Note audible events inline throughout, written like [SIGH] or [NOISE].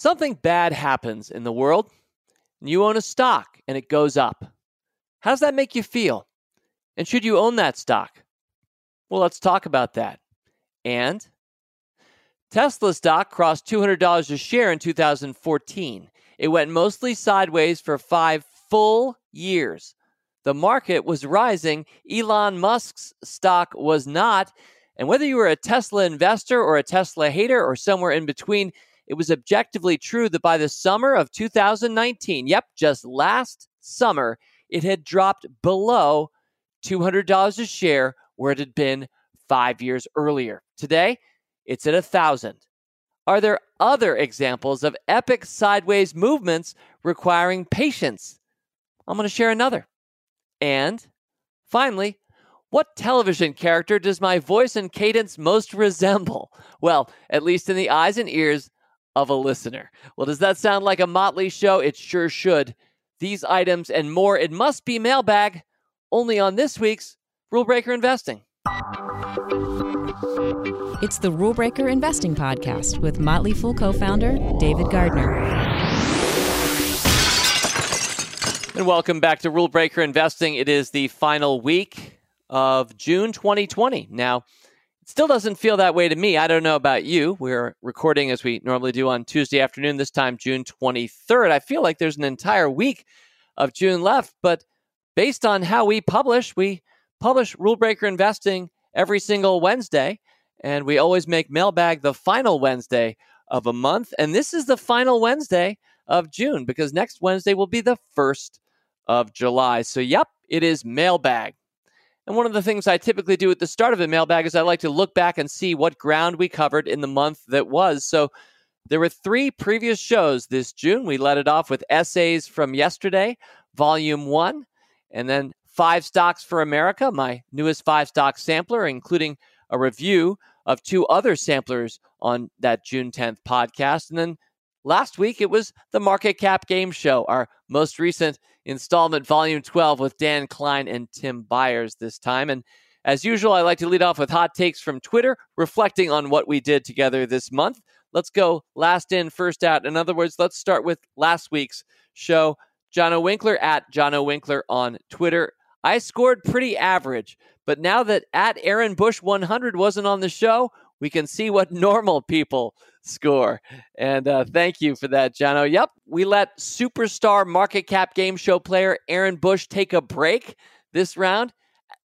Something bad happens in the world, and you own a stock and it goes up. How does that make you feel? And should you own that stock? Well, let's talk about that. And Tesla stock crossed $200 a share in 2014. It went mostly sideways for five full years. The market was rising, Elon Musk's stock was not. And whether you were a Tesla investor or a Tesla hater or somewhere in between, it was objectively true that by the summer of 2019, yep, just last summer, it had dropped below $200 a share where it had been five years earlier. Today, it's at a thousand. Are there other examples of epic sideways movements requiring patience? I'm going to share another. And finally, what television character does my voice and cadence most resemble? Well, at least in the eyes and ears of a listener. Well, does that sound like a motley show? It sure should. These items and more, it must be mailbag, only on this week's Rule Breaker Investing. It's the Rule Breaker Investing Podcast with Motley Fool co founder David Gardner. And welcome back to Rule Breaker Investing. It is the final week of June 2020. Now, still doesn't feel that way to me. I don't know about you. We're recording as we normally do on Tuesday afternoon, this time June 23rd. I feel like there's an entire week of June left, but based on how we publish, we publish Rule Breaker Investing every single Wednesday. And we always make mailbag the final Wednesday of a month. And this is the final Wednesday of June because next Wednesday will be the 1st of July. So, yep, it is mailbag. And one of the things I typically do at the start of a mailbag is I like to look back and see what ground we covered in the month that was. So, there were three previous shows this June. We let it off with essays from yesterday, volume one, and then five stocks for America, my newest five stock sampler, including a review of two other samplers on that June 10th podcast. And then last week, it was the Market Cap Game Show, our most recent installment, Volume 12, with Dan Klein and Tim Beyers this time. And as usual, I like to lead off with hot takes from Twitter, reflecting on what we did together this month. Let's go last in, first out. In other words, let's start with last week's show. Jono Winkler at Jono Winkler on Twitter. I scored pretty average. But now that at Aaron Bush 100 wasn't on the show, we can see what [LAUGHS] normal people score. And uh, thank you for that, Jono. Yep, we let superstar market cap game show player Aaron Bush take a break this round.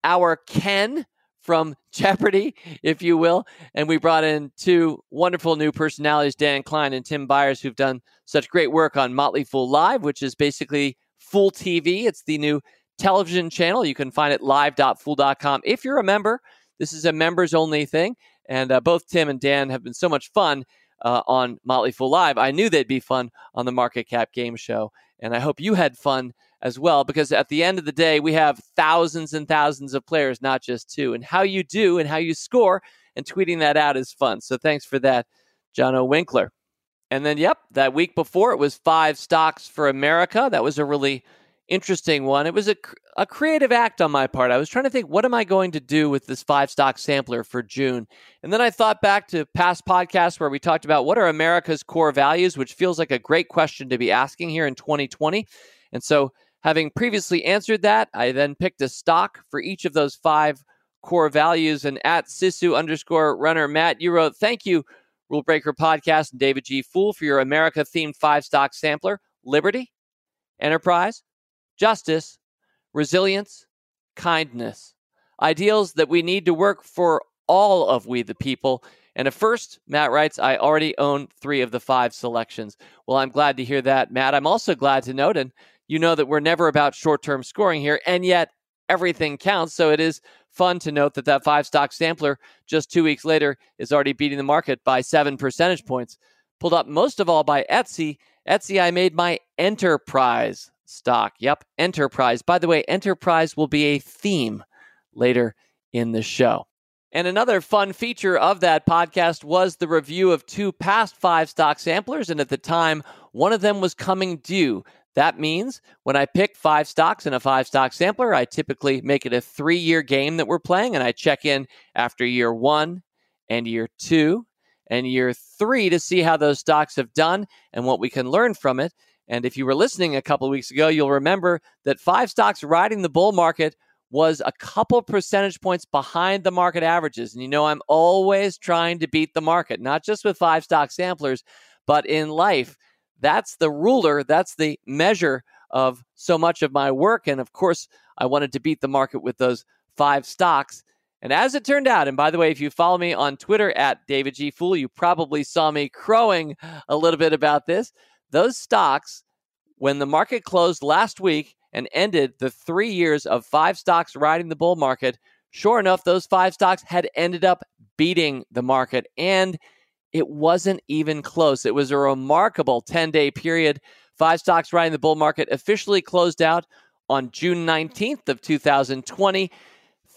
Our Ken from [LAUGHS] Jeopardy, if you will. And we brought in two wonderful new personalities, Dan Klein and Tim Beyers, who've done such great work on Motley Fool Live, which is basically Fool TV. It's the new television channel. You can find it live.fool.com. If you're a member, this is a members only thing. And uh, both Tim and Dan have been so much fun uh, on Motley Fool Live. I knew they'd be fun on the Market Cap Game Show. And I hope you had fun as well, because at the end of the day, we have thousands and thousands of players, not just two. And how you do and how you score and tweeting that out is fun. So thanks for that, Jono Winkler. And then, yep, that week before it was five stocks for America. That was a really interesting one. It was a, a creative act on my part. I was trying to think, what am I going to do with this five stock sampler for June? And then I thought back to past podcasts where we talked about what are America's core values, which feels like a great question to be asking here in 2020. And so, having previously answered that, I then picked a stock for each of those five core values. And at Sisu underscore runner, Matt, you wrote, Thank you, Rule Breaker Podcast and David G. Fool, for your America themed five stock sampler Liberty, Enterprise, justice, resilience, kindness. Ideals that we need to work for all of we the people. And at first, Matt writes, I already own three of the five selections. Well, I'm glad to hear that, Matt. I'm also glad to note, and you know that we're never about short term scoring here, and yet everything counts. So it is fun to note that that five stock sampler just two weeks later is already beating the market by seven percentage points. Pulled up most of all by Etsy. Etsy, I made my enterprise stock. Yep, Enterprise. By the way, Enterprise will be a theme later in the show. And another fun feature of that podcast was the review of two past five stock samplers. And at the time, one of them was coming due. That means when I pick five stocks in a five stock sampler, I typically make it a three year game that we're playing. And I check in after year one and year two and year three to see how those stocks have done and what we can learn from it. And if you were listening a couple of weeks ago, you'll remember that five stocks riding the bull market was a couple percentage points behind the market averages. And you know, I'm always trying to beat the market, not just with five stock samplers, but in life. That's the ruler, that's the measure of so much of my work. And of course, I wanted to beat the market with those five stocks. And as it turned out, and by the way, if you follow me on Twitter at David G. Fool, you probably saw me crowing a little bit about this. Those stocks, when the market closed last week and ended the three years of five stocks riding the bull market, sure enough, those five stocks had ended up beating the market. And it wasn't even close. It was a remarkable 10 day period. Five stocks riding the bull market officially closed out on June 19th of 2020.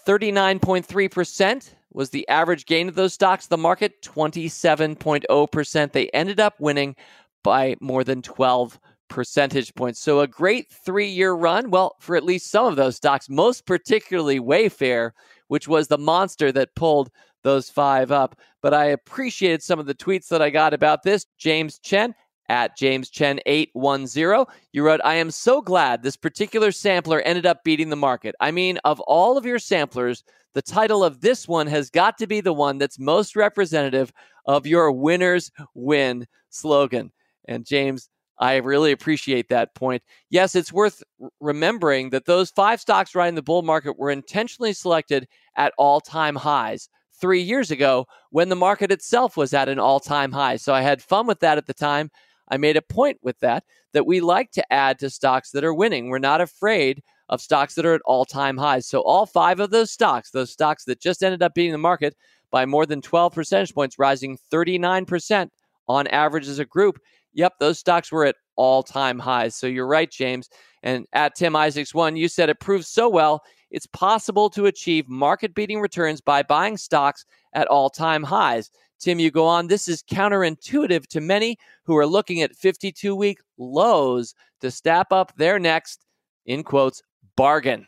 39.3% was the average gain of those stocks. The market, 27.0%. They ended up winning by more than 12 percentage points. So a great three year run. Well, for at least some of those stocks, most particularly Wayfair, which was the monster that pulled those five up. But I appreciated some of the tweets that I got about this. James Chen at James Chen 810. You wrote, I am so glad this particular sampler ended up beating the market. I mean, of all of your samplers, the title of this one has got to be the one that's most representative of your winners win slogan. And James, I really appreciate that point. Yes, it's worth remembering that those five stocks riding the bull market were intentionally selected at all time highs three years ago when the market itself was at an all time high. So I had fun with that at the time. I made a point with that that we like to add to stocks that are winning. We're not afraid of stocks that are at all time highs. So, all five of those stocks, those stocks that just ended up beating the market by more than 12 percentage points, rising 39% on average as a group, yep, those stocks were at all time highs. So, you're right, James. And at Tim Isaacs one, you said it proves so well it's possible to achieve market beating returns by buying stocks at all time highs. Tim, you go on. This is counterintuitive to many who are looking at 52 week lows to step up their next, in quotes, bargain.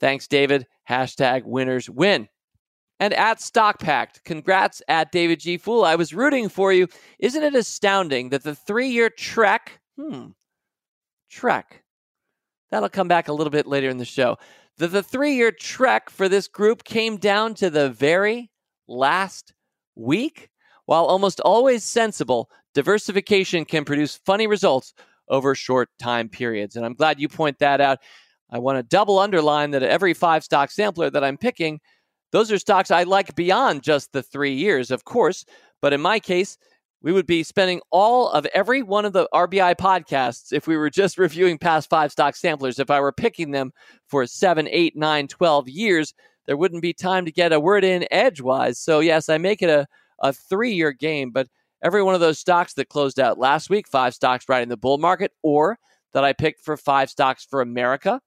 Thanks, David. Hashtag winners win. And at Stock Pact, congrats at David G. Fool. I was rooting for you. Isn't it astounding that the three year trek, hmm, trek, that'll come back a little bit later in the show, that the three year trek for this group came down to the very last week? While almost always sensible, diversification can produce funny results over short time periods. And I'm glad you point that out. I want to double underline that every five stock sampler that I'm picking, those are stocks I like beyond just the three years, of course. But in my case, we would be spending all of every one of the RBI podcasts if we were just [LAUGHS] reviewing past five stock samplers. If I were picking them for seven, eight, nine, 12 years, there wouldn't be time to get a word in edgewise. So, yes, I make it a, a three year game, but every one of those stocks that closed out last week, five stocks riding the bull market, or that I picked for five stocks for America,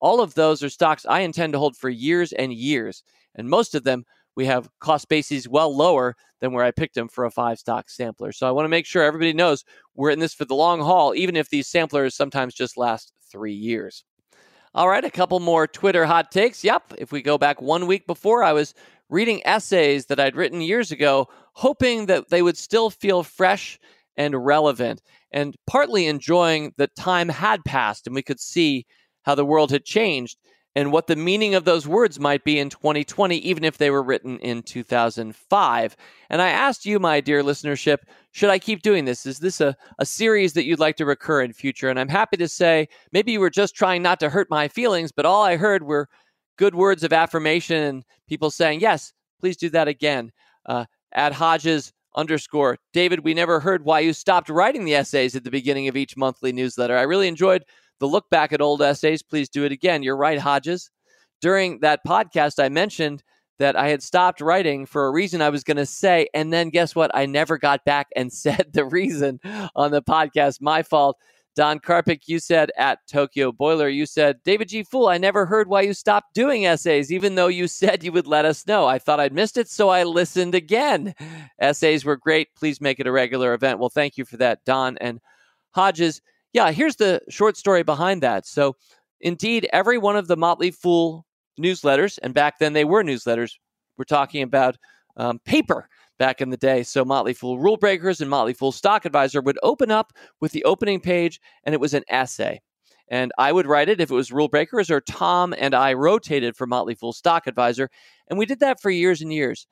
all of those are stocks I intend to hold for years and years. And most of them, we have cost bases well lower than where I picked them for a five stock sampler. So I want to make sure everybody knows we're in this for the long haul, even if these samplers sometimes just last three years. All right, a couple more Twitter hot takes. Yep, if we go back one week before, I was reading essays that I'd written years ago, hoping that they would still feel fresh and relevant, and partly enjoying that time had passed and we could see how the world had changed and what the meaning of those words might be in 2020, even if they were written in 2005. And I asked you, my dear listenership, should I keep doing this? Is this a, a series that you'd like to recur in future? And I'm happy to say maybe you were just trying not to hurt my feelings, but all I heard were good words of affirmation and people saying, yes, please do that again. Uh, at Hodges underscore David, we never heard why you stopped writing the essays at the beginning of each monthly newsletter. I really enjoyed the look back at old essays. Please do it again. You're right, Hodges. During that podcast, I mentioned that I had stopped writing for a reason I was going to say. And then guess what? I never got back and [LAUGHS] said the reason on the podcast. My fault. Don Karpik, you said at Tokyo Boiler, you said, David G. Fool, I never heard why you stopped doing essays, even though you said you would let us know. I thought I'd missed it, so I listened again. Essays were great. Please make it a regular event. Well, thank you for that, Don. And Hodges, yeah, here's the short story behind that. So, indeed, every one of the Motley Fool newsletters, and back then they were newsletters, we're talking about um, paper, back in the day. So Motley Fool Rule Breakers and Motley Fool Stock Advisor would open up with the opening page, and it was an essay. And I would write it if it was Rule Breakers, or Tom and I rotated for Motley Fool Stock Advisor. And we did that for years and years.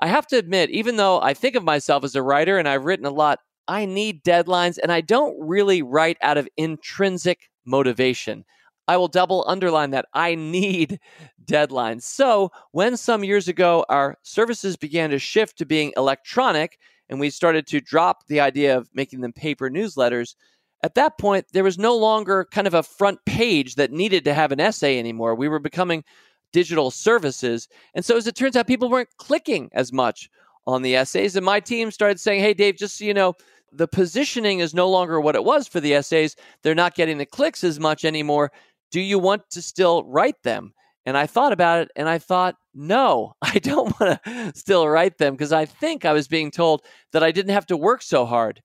I have to admit, even though I think of myself as a writer and I've written a lot, I need deadlines and I don't really write out of intrinsic motivation. I will double underline that. I need [LAUGHS] deadlines. So, when some years ago our services began to shift to being electronic and we started to drop the idea of making them paper newsletters, at that point, there was no longer kind of a front page that needed to have an essay anymore. We were becoming digital services. And so, as it turns out, people weren't clicking as much on the essays. And my team started saying, hey, Dave, just so you know, the positioning is no longer what it was for the essays. They're not getting the clicks as much anymore. Do you want to still write them? And I thought about it and I thought, no, [LAUGHS] I don't want to still write them because I think I was being told that I didn't have to work so hard.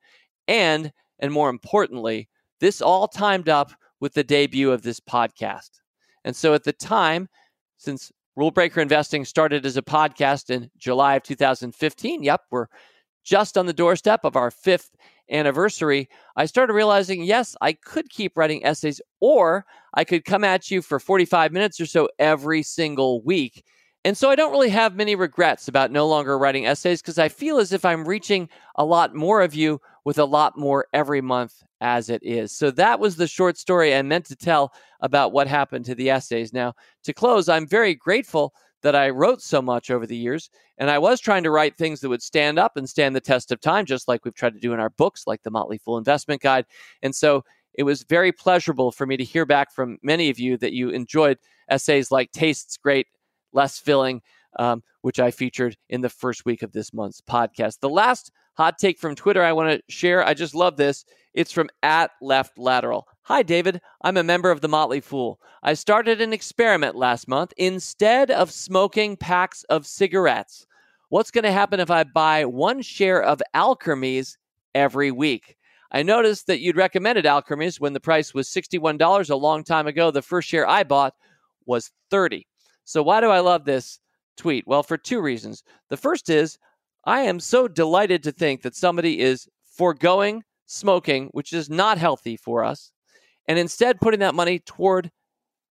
And, and more importantly, this all timed up with the debut of this podcast. And so at the time, since Rule Breaker Investing started as a podcast in July of 2015, yep, we're just on the doorstep of our fifth anniversary, I started realizing yes, I could keep writing essays, or I could come at you for 45 minutes or so every single week. And so I don't really have many regrets about no longer writing essays because I feel as if I'm reaching a lot more of you with a lot more every month as it is. So that was the short story I meant to tell about what happened to the essays. Now, to close, I'm very grateful that I wrote so much over the years. And I was trying to write things that would stand up and stand the test of time, just like we've tried to do in our books, like the Motley Fool Investment Guide. And so it was very pleasurable for me to hear back from many of you that you enjoyed essays like Tastes Great, Less Filling, um, which I featured in the first week of this month's podcast. The last hot take from Twitter I want to share, I just love this. It's from at Left Lateral. Hi, David. I'm a member of the Motley Fool. I started an experiment last month. Instead of smoking packs of cigarettes, what's going to happen if I buy one share of Alkermes every week? I noticed that you'd recommended Alkermes when the price was $61 a long time ago. The first share I bought was 30. So why do I love this tweet? Well, for two reasons. The first is I am so delighted to think that somebody is foregoing smoking, which is not healthy for us, and instead putting that money toward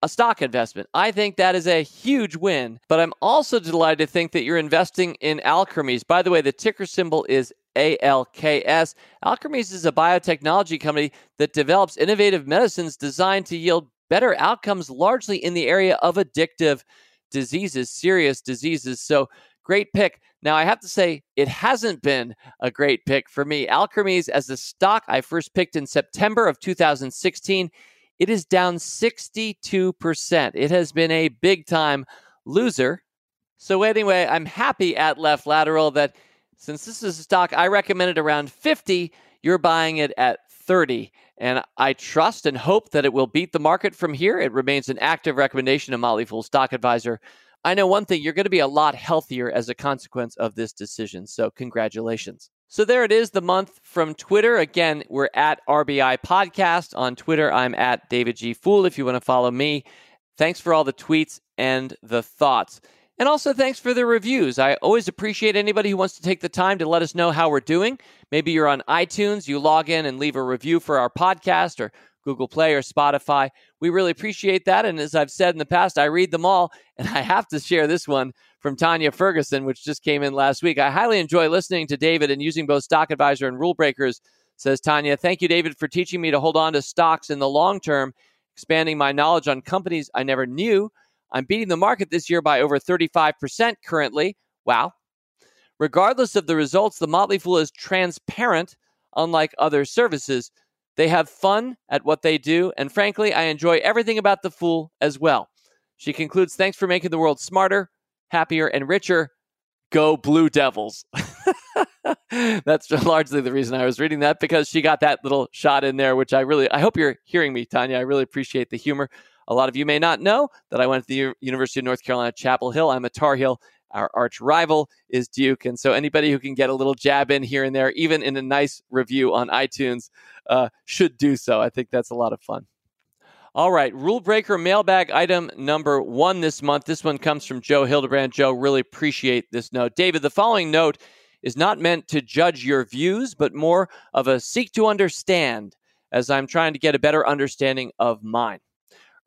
a stock investment. I think that is a huge win, but I'm also delighted to think that you're investing in Alkermes. By the way, the ticker symbol is ALKS. Alkermes is a biotechnology company that develops innovative medicines designed to yield better outcomes largely in the area of addictive diseases, serious diseases. So, great pick. Now, I have to say, it hasn't been a great pick for me. Alkermes, as a stock I first picked in September of 2016, it is down 62%. It has been a big time loser. So, anyway, I'm happy at Left Lateral that since this is a stock I recommended around 50, you're buying it at 30. And I trust and hope that it will beat the market from here. It remains an active recommendation of Motley Fool Stock Advisor. I know one thing, you're going to be a lot healthier as a consequence of this decision. So, congratulations. So, there it is, the month from Twitter. Again, we're at RBI Podcast. On Twitter, I'm at David G. Fool if you want to follow me. Thanks for all the tweets and the thoughts. And also, thanks for the reviews. I always appreciate anybody who wants to take the time to let us know how we're doing. Maybe you're on iTunes, you log in and leave a review for our podcast, or Google Play or Spotify. We really appreciate that. And as I've said in the past, I read them all. [LAUGHS] And I have to share this one from Tanya Ferguson, which just came in last week. I highly enjoy listening to David and using both Stock Advisor and Rule Breakers, says Tanya. Thank you, David, for teaching me to hold on to stocks in the long term, expanding my knowledge on companies I never knew. I'm beating the market this year by over 35% currently. Wow. Regardless of the results, the Motley Fool is transparent, unlike other services. They have fun at what they do, and frankly, I enjoy everything about the Fool as well. She concludes Thanks for making the world smarter, happier, and richer. Go Blue Devils. [LAUGHS] That's [LAUGHS] largely the reason I was reading that because she got that little shot in there, which I really, I hope you're hearing me, Tanya. I really appreciate the humor. A lot of you may not know that I went to the U- University of North Carolina, Chapel Hill. I'm a Tar Heel. Our arch rival is Duke. And so anybody who can get a little jab in here and there, even in a nice review on iTunes, uh, should do so. I think that's a lot of fun. All right, rule breaker mailbag item number one this month. This one comes from Joe Hildebrand. Joe, really appreciate this note. David, the following note is not meant to judge your views, but more of a seek to understand as I'm trying to get a better understanding of mine.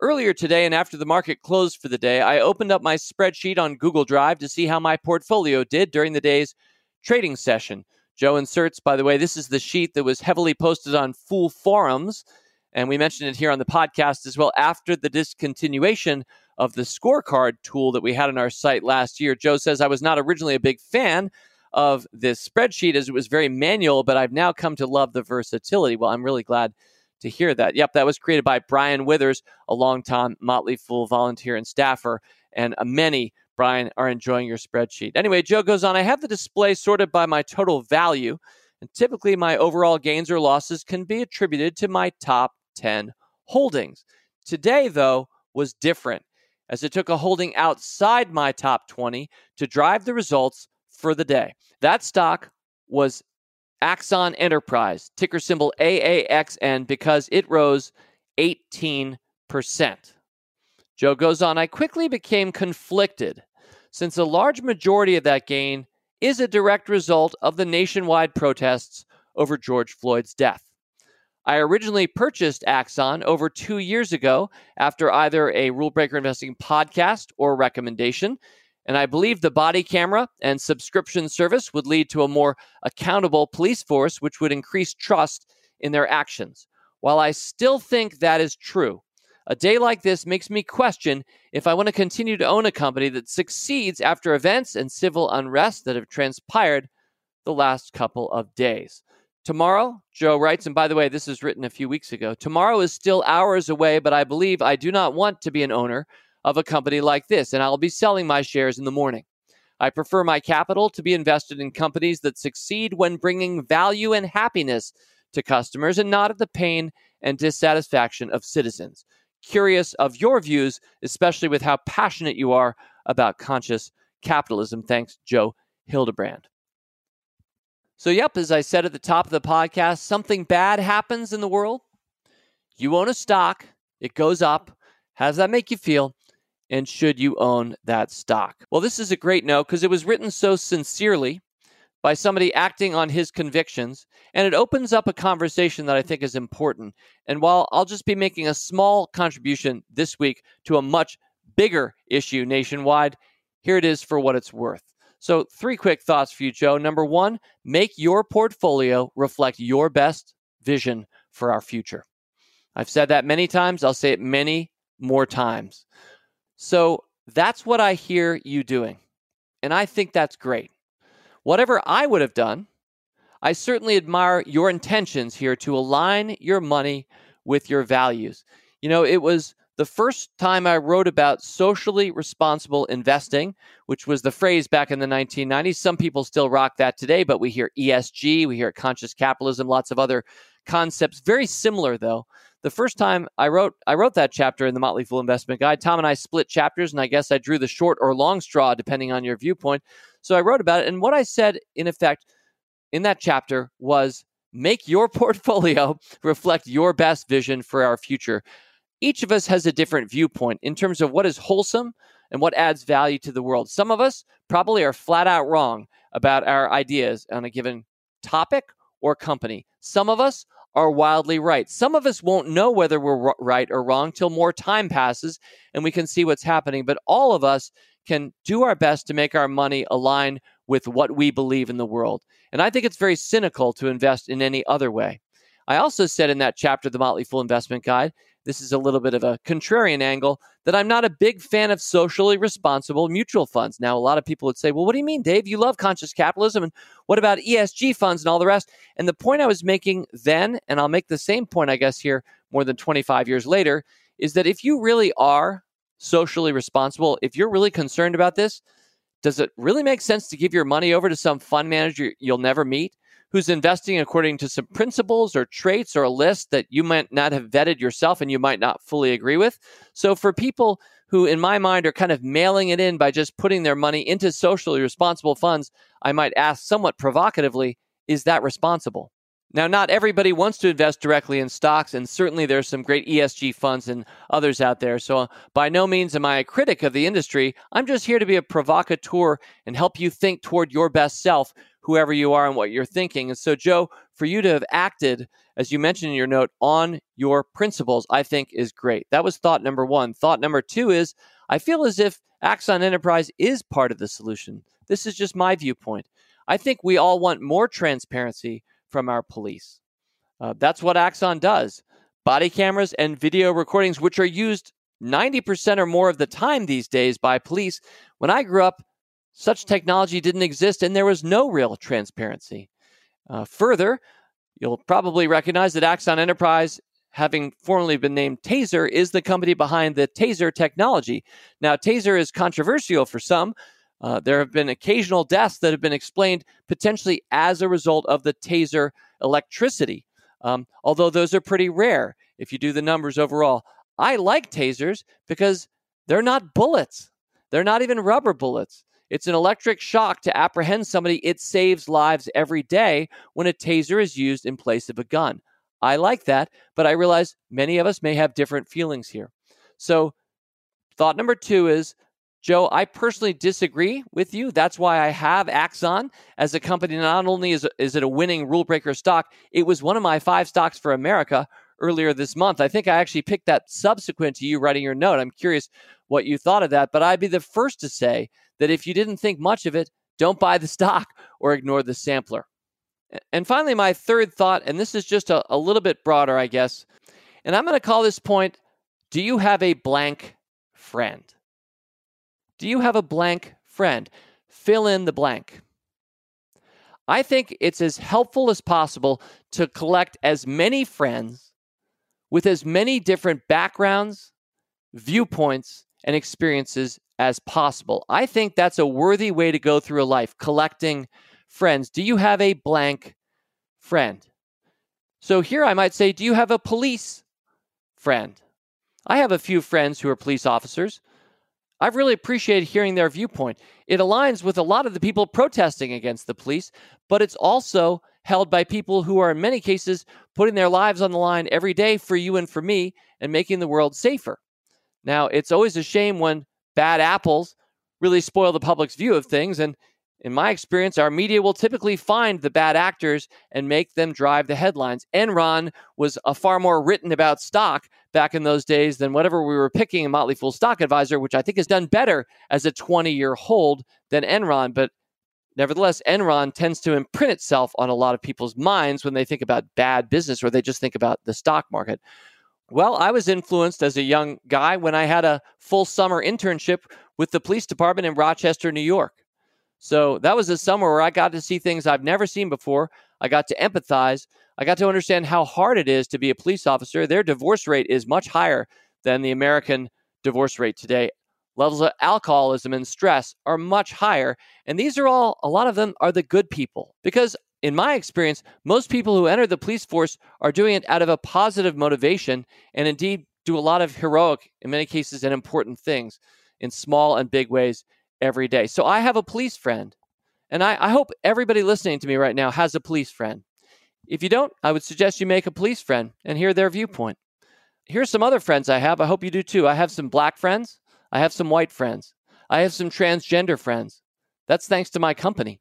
Earlier today, and after the market closed for the day, I opened up my spreadsheet on Google Drive to see how my portfolio did during the day's trading session. Joe inserts, by the way, this is the sheet that was heavily posted on Fool Forums, and we mentioned it here on the podcast as well after the discontinuation of the scorecard tool that we had on our site last year. Joe says, I was not originally a big fan of this spreadsheet as it was very manual, but I've now come to love the versatility. Well, I'm really glad to hear that. Yep, that was created by Brian Withers, a longtime Motley Fool volunteer and staffer, and uh, many, Brian, are enjoying your spreadsheet. Anyway, Joe goes on I have the display sorted by my total value, and typically my overall gains or losses can be attributed to my top 10 holdings. Today, though, was different as it took a holding outside my top 20 to drive the results for the day. That stock was Axon Enterprise, ticker symbol AAXN, because it rose 18%. Joe goes on, I quickly became conflicted since a large majority of that gain is a direct result of the nationwide protests over George Floyd's death. I originally purchased Axon over two years ago after either a Rule Breaker Investing podcast or recommendation, and I believe the body camera and subscription service would lead to a more accountable police force, which would increase trust in their actions. While I still think that is true, a day like this makes me question if I want to continue to own a company that succeeds after events and civil unrest that have transpired the last couple of days. Tomorrow, Joe writes, and by the way, this is written a few weeks ago. Tomorrow is still hours away, but I believe I do not want to be an owner of a company like this, and I'll be selling my shares in the morning. I prefer my capital to be invested in companies that succeed when bringing value and happiness to customers and not at the pain and dissatisfaction of citizens. Curious of your views, especially with how passionate you are about conscious capitalism. Thanks, Joe Hildebrand. So, yep, as I said at the top of the podcast, something bad happens in the world. You own a stock, it goes up. How does that make you feel? And should you own that stock? Well, this is a great note because it was written so sincerely by somebody acting on his convictions, and it opens up a conversation that I think is important. And while I'll just be making a small contribution this week to a much bigger issue nationwide, here it is for what it's worth. So, three quick thoughts for you, Joe. Number one, make your portfolio reflect your best vision for our future. I've said that many times, I'll say it many more times. So that's what I hear you doing. And I think that's great. Whatever I would have done, I certainly admire your intentions here to align your money with your values. You know, it was the first time I wrote about socially responsible investing, which was the phrase back in the 1990s. Some people still rock that today, but we hear ESG, we hear conscious capitalism, lots of other concepts, very similar though the first time I wrote I wrote that chapter in the Motley Fool Investment Guide, Tom and I split chapters, and I guess I drew the short or long straw depending on your viewpoint. So I wrote about it, and what I said in effect in that chapter was make your [LAUGHS] portfolio reflect your best vision for our future. Each of us has a different viewpoint in terms of what is wholesome and what adds value to the world. Some of us probably are flat out wrong about our ideas on a given topic or company. Some of us are wildly right. Some of us won't know whether we're right or wrong till more time passes and we can see what's happening, but all of us can do our best to make our money align with what we believe in the world. And I think it's very cynical to invest in any other way. I also said in that chapter, The Motley Fool Investment Guide, this is a little bit of a contrarian angle that I'm not a big fan of socially responsible mutual funds. Now, a lot of people would say, well, what do you mean, Dave? You love conscious capitalism. And what about ESG funds and all the rest? And the point I was making then, and I'll make the same point, I guess, here more than 25 years later, is that if you really are socially responsible, if you're really concerned about this, does it really make sense to give your money over to some fund manager you'll never meet? Who's investing according to some principles or traits or a list that you might not have vetted yourself and you might not fully agree with. So for people who, in my mind, are kind of mailing it in by just putting their money into socially responsible funds, I might ask somewhat provocatively, is that responsible? Now, not everybody wants to invest directly in stocks, and certainly there's some great ESG funds and others out there. So, by no means am I a critic of the industry. I'm just here to be a provocateur and help you think toward your best self whoever you are and what you're thinking. And so, Joe, for you to have acted, as you mentioned in your note, on your principles, I think is great. That was thought number one. Thought number two is I feel as if Axon Enterprise is part of the solution. This is just my viewpoint. I think we all want more transparency from our police. Uh, that's what Axon does. Body cameras and video recordings, which are used 90% or more of the time these days by police. When I grew up, such technology didn't exist and there was no real transparency. Uh, further, you'll probably recognize that Axon Enterprise, having formerly been named Taser, is the company behind the Taser technology. Now, Taser is controversial for some. Uh, there have been occasional deaths that have been explained potentially as a result of the Taser electricity, um, although those are pretty rare if you do the numbers overall. I like tasers because they're not bullets. They're not even rubber bullets. It's an electric shock to apprehend somebody. It saves lives every day when a taser is used in place of a gun. I like that, but I realize many of us may have different feelings here. So, thought number two is Joe, I personally disagree with you. That's why I have Axon as a company. Not only is, is it a winning rule breaker stock, it was one of my five stocks for America earlier this month. I think I actually picked that subsequent to you writing your note. I'm curious what you thought of that, but I'd be the first to say that if you didn't think much of it, don't buy the [LAUGHS] stock or ignore the sampler. And finally, my third thought, and this is just a, a little bit broader, I guess, and I'm going to call this point Do you have a blank friend? Do you have a blank friend? Fill in the blank. I think it's as helpful as possible to collect as many friends with as many different backgrounds, viewpoints, and experiences as possible. I think that's a worthy way to go through a life, collecting friends. Do you have a blank friend? So here I might say, do you have a police friend? I have a few friends who are police officers. I've really appreciated hearing their viewpoint. It aligns with a lot of the people protesting against the police, but it's also held by people who are, in many cases, putting their lives on the line every day for you and for me and making the world safer. Now, it's always a shame when bad apples really spoil the public's view of things. And in my experience, our media will typically find the bad actors and make them drive the headlines. Enron was a far more written about stock back in those days than whatever we were picking in Motley Fool Stock Advisor, which I think has done better as a 20 year hold than Enron. But nevertheless, Enron tends to imprint itself on a lot of people's minds when they think about bad business or they just think about the stock market. Well, I was influenced as a young guy when I had a full summer internship with the police department in Rochester, New York. So that was a summer where I got to see things I've never seen before. I got to empathize. I got to understand how hard it is to be a police officer. Their divorce rate is much higher than the American divorce rate today. Levels of alcoholism and stress are much higher. And these are all, a lot of them are the good people. Because in my experience, most people who enter the police force are doing it out of a positive motivation and indeed do a lot of heroic, in many cases, and important things in small and big ways every day. So I have a police friend, and I, I hope everybody listening to me right now has a police friend. If you don't, I would suggest you make a police friend and hear their viewpoint. Here's some other friends I have. I hope you do too. I have some black friends. I have some white friends. I have some transgender friends. That's thanks to my company.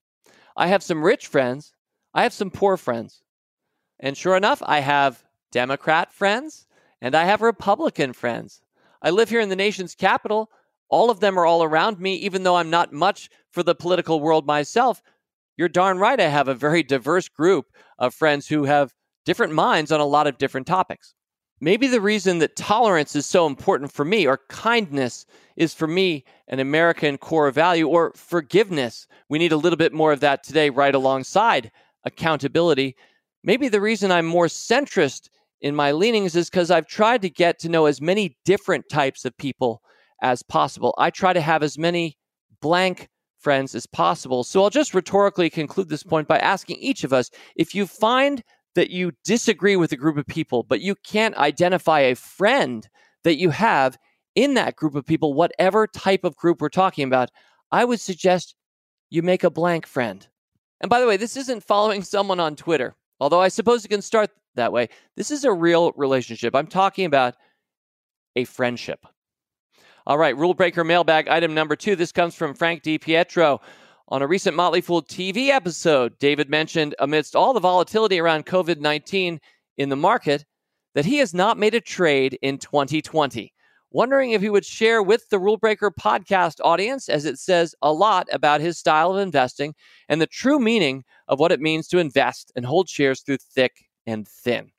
I have some rich friends. I have some poor friends. And sure enough, I have Democrat friends and I have Republican friends. I live here in the nation's capital, all of them are all around me, even though I'm not much for the political world myself. You're darn right, I have a very diverse group of friends who have different minds on a lot of different topics. Maybe the reason that tolerance is so important for me, or kindness is for me an American core value, or forgiveness. We need a little bit more of that today, right alongside accountability. Maybe the reason I'm more centrist in my leanings is because I've tried to get to know as many different types of people as possible. I try to have as many blank friends as possible. So I'll just rhetorically conclude this point by asking each of us if you find that you disagree with a group of people, but you can't identify a friend that you have in that group of people, whatever type of group we're talking about, I would suggest you make a blank friend. And by the way, this isn't following someone on Twitter, although I suppose it can start that way. This is a real relationship. I'm talking about a friendship. All right, rule breaker mailbag item number two. This comes from Frank DiPietro. On a recent Motley Fool TV episode, David mentioned amidst all the volatility around COVID 19 in the market that he has not made a trade in 2020. Wondering if he would share with the Rule Breaker podcast audience, as it says a lot about his style of investing and the true meaning of what it means to invest and hold shares through thick and thin.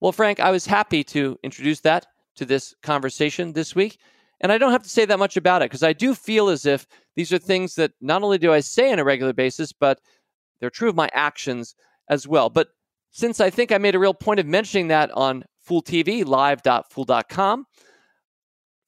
Well, Frank, I was happy to introduce that to this conversation this week. And I don't have to say that much about it because I do feel as if these are things that not only do I say on a regular basis, but they're true of my actions as well. But since I think I made a real point of mentioning that on Fool TV, live.fool.com,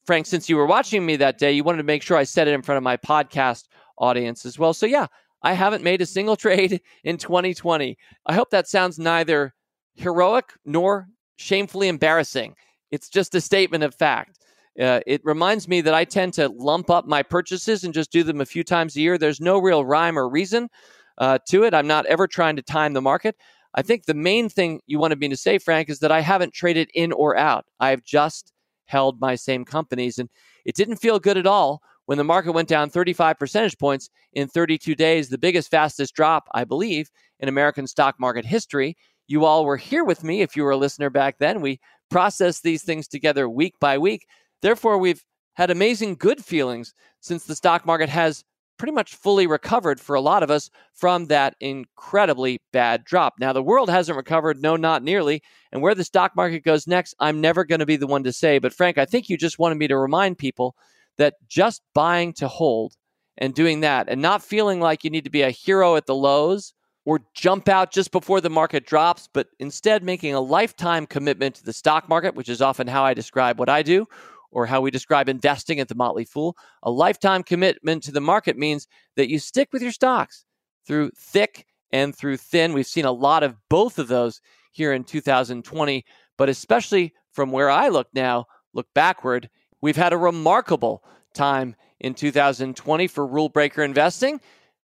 Frank, since you were watching me that day, you wanted to make sure I said it in front of my podcast audience as well. So, yeah, I haven't made a single [LAUGHS] trade in 2020. I hope that sounds neither heroic nor shamefully embarrassing. It's just a statement of fact. Uh, it reminds me that I tend to lump up my purchases and just do them a few times a year. There's no real rhyme or reason uh, to it. I'm not ever trying to time the market. I think the main thing you wanted me to say, Frank, is that I haven't traded in or out. I've just held my same companies. And it didn't feel good at all when the market went down 35 percentage points in 32 days, the biggest, fastest drop, I believe, in American stock market history. You all were here with me if you were a listener back then. We processed these things together week by week. Therefore, we've had amazing good feelings since the stock market has pretty much fully recovered for a lot of us from that incredibly bad drop. Now, the world hasn't recovered, no, not nearly. And where the stock market goes next, I'm never going to be the one to say. But, Frank, I think you just wanted me to remind people that just buying to hold and doing that and not feeling like you need to be a hero at the lows or jump out just before the market drops, but instead making a lifetime commitment to the stock market, which is often how I describe what I do or how we describe investing at the Motley Fool. A lifetime commitment to the market means that you stick with your stocks through thick and through thin. We've seen a lot of both of those here in 2020, but especially from where I look now, look backward, we've had a remarkable time in 2020 for rule breaker investing.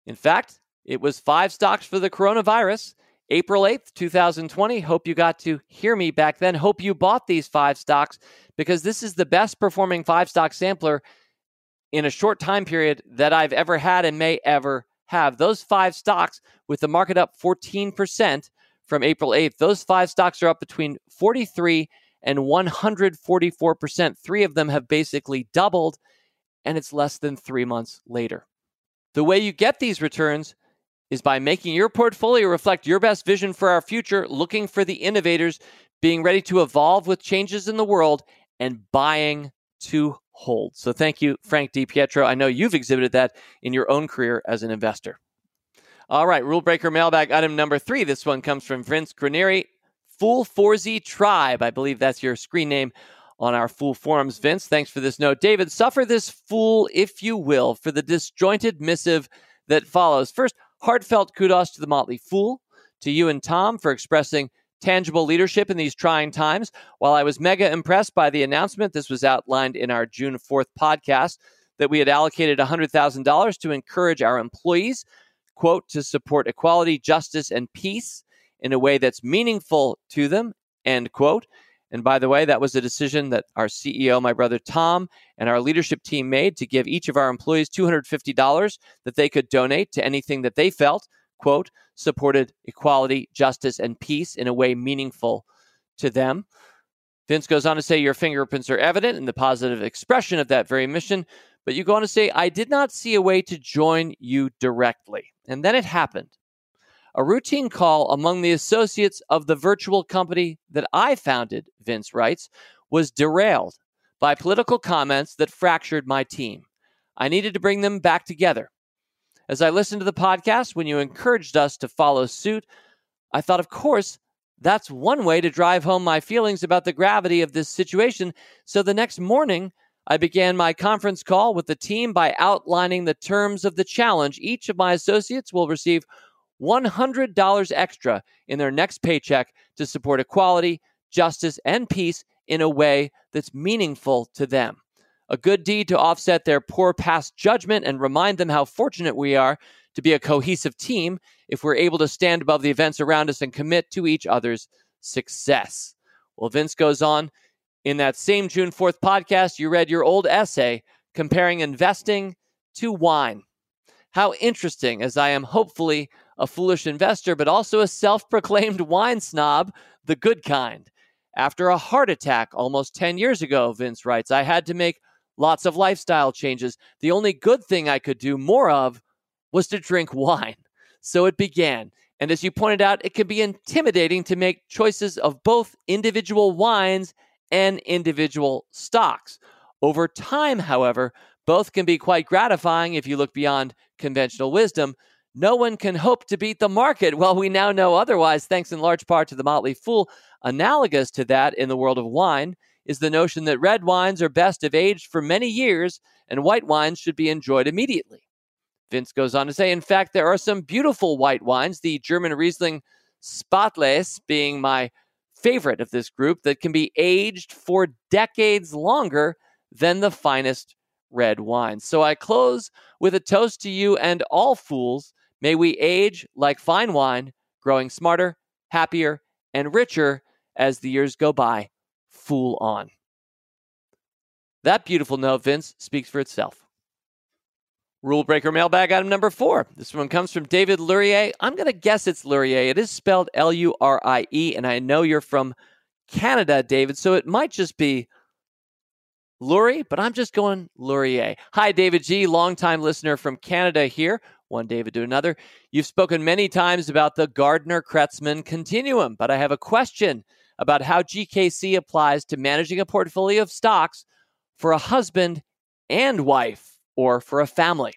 In fact, it was five stocks for the coronavirus. April 8th, 2020. Hope you got to hear me back then. Hope you bought these five stocks because this is the best performing five stock sampler in a short time period that I've ever had and may ever have. Those five stocks, with the market up 14% from April 8th, those five stocks are up between 43 and 144%. Three of them have basically doubled, and it's less than three months later. The way you get these returns is by making your portfolio reflect your best vision for our future, looking for the innovators, being ready to evolve with changes in the world, and buying to hold. So thank you, Frank DiPietro. I know you've exhibited that in your own career as an investor. All right, rule breaker mailbag item number three. This one comes from Vince Granieri, Fool 4Z Tribe. I believe that's your screen name on our Fool forums. Vince, thanks for this note. David, suffer this fool, if you will, for the disjointed missive that follows. First, Heartfelt kudos to the Motley Fool, to you and Tom for expressing tangible leadership in these trying times. While I was mega impressed by the announcement, this was outlined in our June 4th podcast, that we had allocated $100,000 to encourage our employees, quote, to support equality, justice, and peace in a way that's meaningful to them, end quote. And by the way, that was a decision that our CEO, my brother Tom, and our leadership team made to give each of our employees $250 that they could donate to anything that they felt, quote, supported equality, justice, and peace in a way meaningful to them. Vince goes on to say, Your fingerprints are evident in the positive expression of that very mission. But you go on to say, I did not see a way to join you directly. And then it happened a routine call among the associates of the virtual company that I founded, Vince writes, was derailed by political comments that fractured my team. I needed to bring them back together. As I listened to the podcast, when you encouraged us to follow suit, I thought, of course, that's one way to drive home my feelings about the gravity of this situation. So the next morning, I began my conference call with the team by outlining the terms of the challenge. Each of my associates will receive $100 extra in their next paycheck to support equality, justice, and peace in a way that's meaningful to them. A good deed to offset their poor past judgment and remind them how fortunate we are to be a cohesive team if we're able to stand above the events around us and commit to each other's success. Well, Vince goes on. In that same June 4th podcast, you read your old essay comparing investing to wine How interesting, as I am hopefully a foolish investor, but also a self proclaimed [LAUGHS] wine snob, the good kind. After a heart attack almost 10 years ago, Vince writes, I had to make lots of lifestyle changes. The only good thing I could do more of was to drink [LAUGHS] wine. So it began. And as you pointed out, it can be intimidating to make choices of both individual wines and individual stocks. Over time, however, both can be quite gratifying if you look beyond conventional wisdom. No one can hope to beat the market. Well, we now know otherwise, thanks in large part to the Motley Fool. Analogous to that in the world of wine is the notion that red wines are best if aged for many years and white wines should be enjoyed immediately. Vince goes on to say, in fact, there are some beautiful white wines, the German Riesling Spätlese being my favorite of this group, that can be aged for decades longer than the finest red wines. So I close with a toast to you and all fools. May we age like fine wine, growing smarter, happier, and richer as the years go by. Fool on. That beautiful note, Vince, speaks for itself. Rule breaker mailbag item number four. This one comes from David Lurie. I'm going to guess it's Lurie. It is spelled L U R I E, and I know you're from Canada, David, so it might just be Lurie, but I'm just going Lurie. Hi, David G., longtime listener from Canada here. One David to another. You've spoken many times about the Gardner Kretzmann continuum, but I have a question about how GKC applies to managing a portfolio of stocks for a husband and wife or for a family.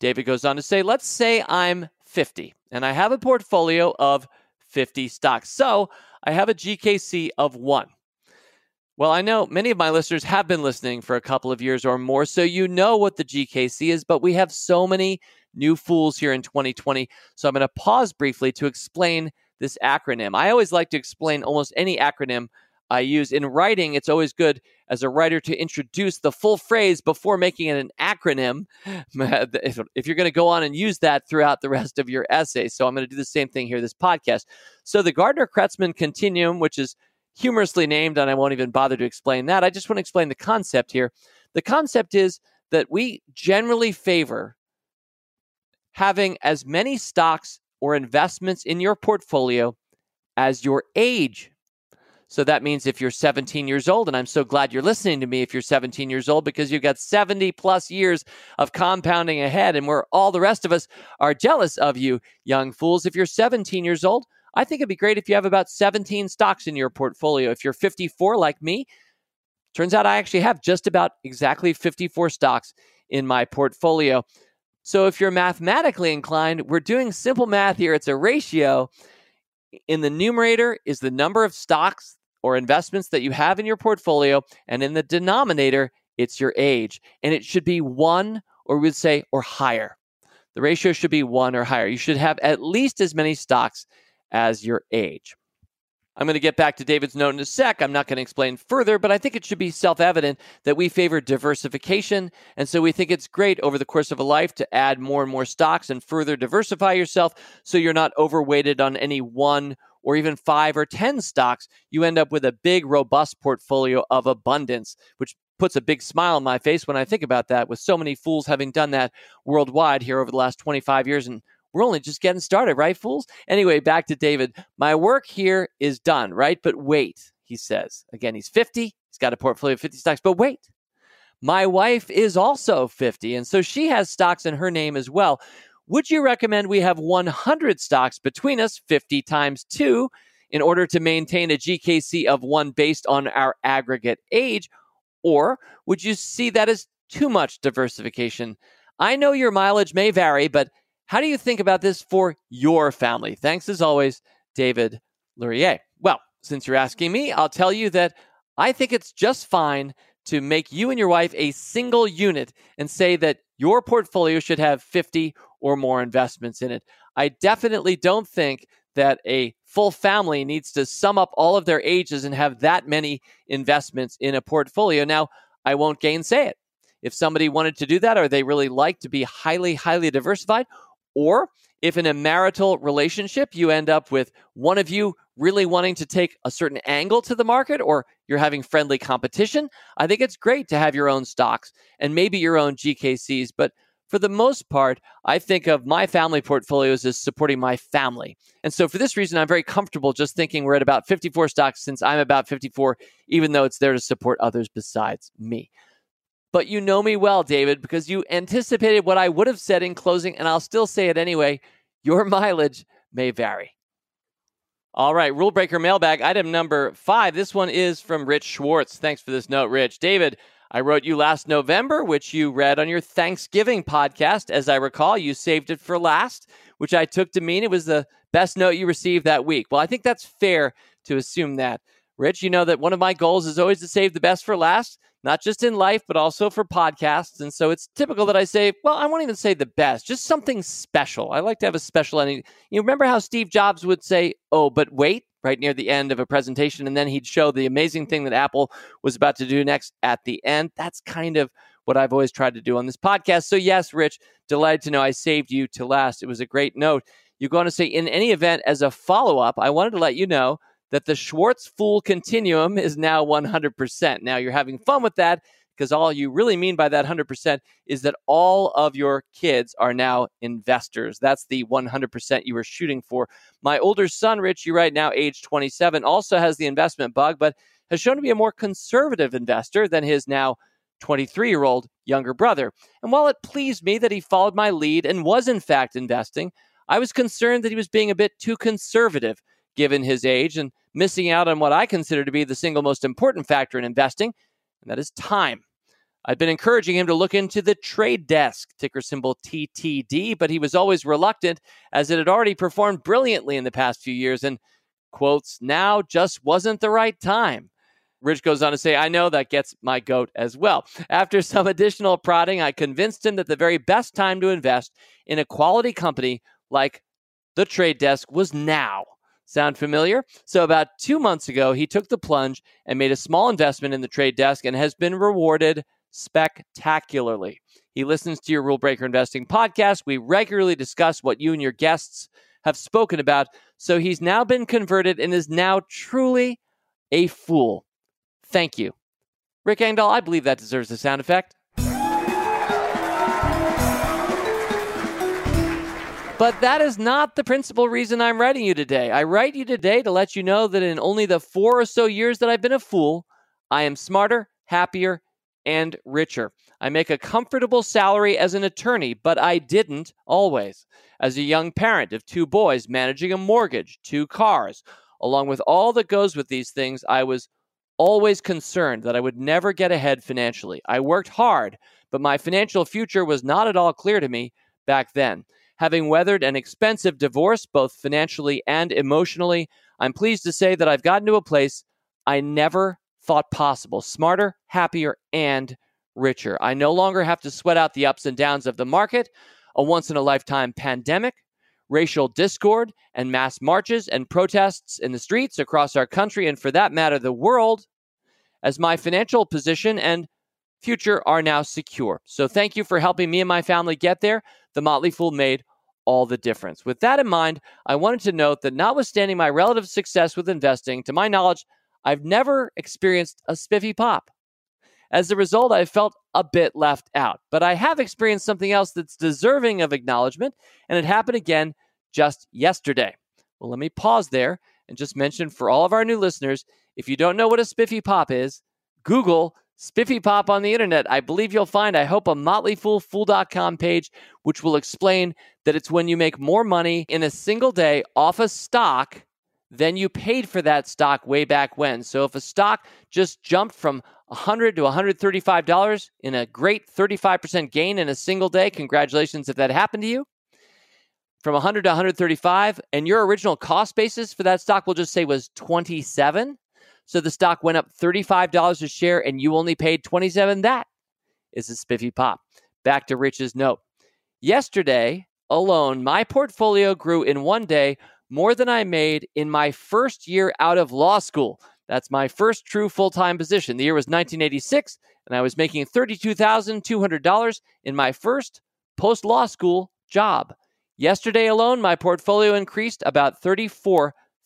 David goes on to say, let's say I'm 50 and I have a portfolio of 50 stocks. So I have a GKC of one. Well, I know many of my listeners have been listening for a couple of years or more, so you know what the GKC is, but we have so many new fools here in 2020. So I'm going to pause briefly to explain this acronym. I always like to explain almost any acronym I use. In writing, it's always good as a writer to introduce the full phrase before making it an acronym [LAUGHS] if you're going to go on and use that throughout the rest of your essay. So I'm going to do the same thing here, this podcast. So the Gardner Kretzmann Continuum, which is humorously named, and I won't even bother to explain that. I just want to explain the concept here. The concept is that we generally favor having as many stocks or investments in your portfolio as your age so that means if you're 17 years old, and I'm so glad you're listening to me if you're 17 years old, because you've got 70 plus years of compounding ahead, and where all the rest of us are jealous of you, young fools. If you're 17 years old, I think it'd be great if you have about 17 stocks in your portfolio. If you're 54 like me, turns out I actually have just about exactly 54 stocks in my portfolio. So if you're mathematically inclined, we're doing simple math here. It's a ratio. In the numerator is the number of stocks or investments that you have in your portfolio. And in the denominator, it's your age. And it should be one, or we would say, or higher. The ratio should be one or higher. You should have at least as many stocks as your age. I'm going to get back to David's note in a sec. I'm not going to explain further, but I think it should be self evident that we favor diversification. And so we think it's great over the course of a life to add more and more stocks and further diversify yourself so you're not overweighted on any one or even five or 10 stocks, you end up with a big, robust portfolio of abundance, which puts a big smile on my face when I think about that, with so many fools having done that worldwide here over the last 25 years. And we're only just getting started, right, fools? Anyway, back to David. My work here is done, right? But wait, he says. Again, he's 50, he's got a portfolio of 50 stocks, but wait. My wife is also 50, and so she has stocks in her name as well, would you recommend we have 100 stocks between us, 50 times two, in order to maintain a GKC of one based on our aggregate age? Or would you see that as too much diversification? I know your mileage may vary, but how do you think about this for your family? Thanks as always, David Laurier. Well, since you're asking me, I'll tell you that I think it's just fine to make you and your wife a single unit and say that your portfolio should have 50 or more investments in it. I definitely don't think that a full family needs to sum up all of their ages and have that many investments in a portfolio. Now, I won't gainsay it. If somebody wanted to do that or they really like to be highly, highly diversified, or if in a marital relationship you end up with one of you really wanting to take a certain angle to the market or you're having friendly competition, I think it's great to have your own stocks and maybe your own GKCs. But for the most part, I think of my family portfolios as supporting my family. And so for this reason, I'm very comfortable just thinking we're at about 54 stocks since I'm about 54, even though it's there to support others besides me. But you know me well, David, because you anticipated what I would have said in closing, and I'll still say it anyway. Your mileage may vary. All right, rule breaker mailbag item number five. This one is from Rich Schwartz. Thanks for this note, Rich. David, I wrote you last November, which you read on your Thanksgiving podcast. As I recall, you saved it for last, which I took to mean it was the best note you received that week. Well, I think that's fair to assume that. Rich, you know that one of my goals is always to save the best for last, not just in life, but also for podcasts. And so it's typical that I say, well, I won't even say the best, just something special. I like to have a special ending. You remember how Steve Jobs would say, oh, but wait, right near the end of a presentation, and then he'd show the amazing thing that Apple was about to do next at the end. That's kind of what I've always tried to do on this podcast. So, yes, Rich, delighted to know I saved you to last. It was a great note. You're going to say, in any event, as a follow up, I wanted to let you know that the Schwartz Fool Continuum is now 100%. Now, you're having fun with that because all you really mean by that 100% is that all of your kids are now investors. That's the 100% you were shooting for. My older son, Rich, you right now, age 27, also has the investment bug, but has shown to be a more conservative investor than his now 23 year old younger brother. And while it pleased me that he followed my lead and was in fact investing, I was concerned that he was being a bit too conservative given his age and missing out on what I consider to be the single most important factor in investing, and that is time. I've been encouraging him to look into the trade desk, ticker symbol TTD, but he was always reluctant as it had already performed brilliantly in the past few years and, quotes, now just wasn't the right time. Rich goes on to say, I know that gets my goat as well. After some additional prodding, I convinced him that the very best time to invest in a quality company like the trade desk was now. Sound familiar? So, about two months ago, he took the plunge and made a small investment in the trade desk and has been rewarded spectacularly. He listens to your Rule Breaker Investing podcast. We regularly discuss what you and your guests have spoken about. So he's now been converted and is now truly a fool. Thank you. Rick Engdahl, I believe that deserves a sound effect. But that is not the principal reason I'm writing you today. I write you today to let you know that in only the four or so years that I've been a fool, I am smarter, happier, and richer. I make a comfortable salary as an attorney, but I didn't always. As a young parent of two boys managing a mortgage, two cars, along with all that goes with these things, I was always concerned that I would never get ahead financially. I worked hard, but my financial future was not at all clear to me back then. Having weathered an expensive divorce, both financially and emotionally, I'm pleased to say that I've gotten to a place I never thought possible smarter, happier, and richer. I no longer have to sweat out the ups and downs of the market, a once in a lifetime pandemic, racial discord, and mass marches and protests in the streets across our country, and for that matter, the world, as my financial position and future are now secure. So thank you for helping me and my family get there. The Motley Fool made all the difference. With that in mind, I wanted to note that notwithstanding my relative success with investing, to my knowledge, I've never experienced a spiffy pop. As a result, I felt a bit left out. But I have experienced something else that's deserving of acknowledgement, and it happened again just yesterday. Well, let me pause there and just mention for all of our new listeners if you don't know what a spiffy pop is, Google Spiffy Pop on the internet. I believe you'll find, I hope, a motleyfoolfool.com page which will explain that it's when you make more money in a single day off a stock than you paid for that stock way back when. So if a stock just jumped from 100 to 135 dollars in a great 35% gain in a single day, congratulations if that happened to you. From 100 to 135 and your original cost basis for that stock we'll just say was 27. So the stock went up $35 a share and you only paid 27 that is a spiffy pop. Back to Rich's note. Yesterday alone, my portfolio grew in one day more than I made in my first year out of law school. That's my first true full time position. The year was 1986, and I was making $32,200 in my first post law school job. Yesterday alone, my portfolio increased about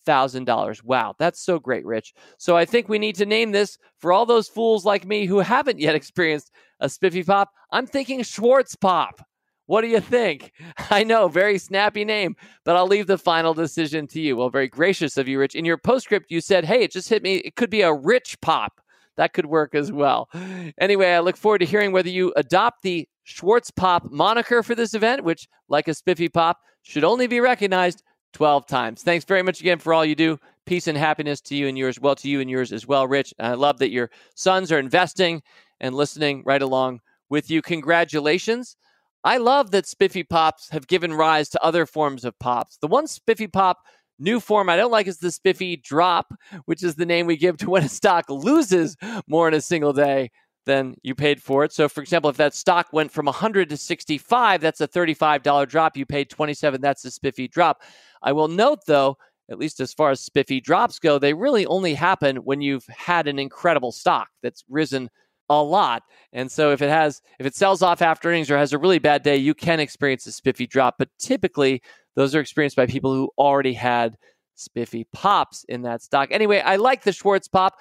$34,000. Wow, that's so great, Rich. So I think we need to name this for all those fools like me who haven't yet [LAUGHS] experienced a spiffy pop. I'm thinking Schwartz pop. What do you think? [LAUGHS] I know, very snappy name, but I'll leave the final decision to you. Well, very gracious of you, Rich. In your postscript, you said, hey, it just hit me. It could be a rich pop. That could work as well. [SIGHS] Anyway, I look forward to hearing whether you adopt the Schwartz Pop moniker for this event, which, like a spiffy pop, should only be recognized 12 times. Thanks very much again for all you do. Peace and happiness to you and yours. Well, to you and yours as well, Rich. I love that your sons are investing and listening right along with you. Congratulations. I love that Spiffy Pops have given rise to other forms of pops. The one Spiffy Pop new form I don't like is the Spiffy Drop, which is the name we give to when a stock loses more in a single day than you paid for it. So, for example, if that stock went from 100 to 65, that's a $35 drop. You paid 27, that's a spiffy drop. I will note, though, at least as far as spiffy drops go, they really only happen when you've had an incredible stock that's risen a lot. And so if it has if it sells off after earnings or has a really bad day, you can experience a spiffy drop, but typically those are experienced by people who already had spiffy pops in that stock. Anyway, I like the Schwartz pop.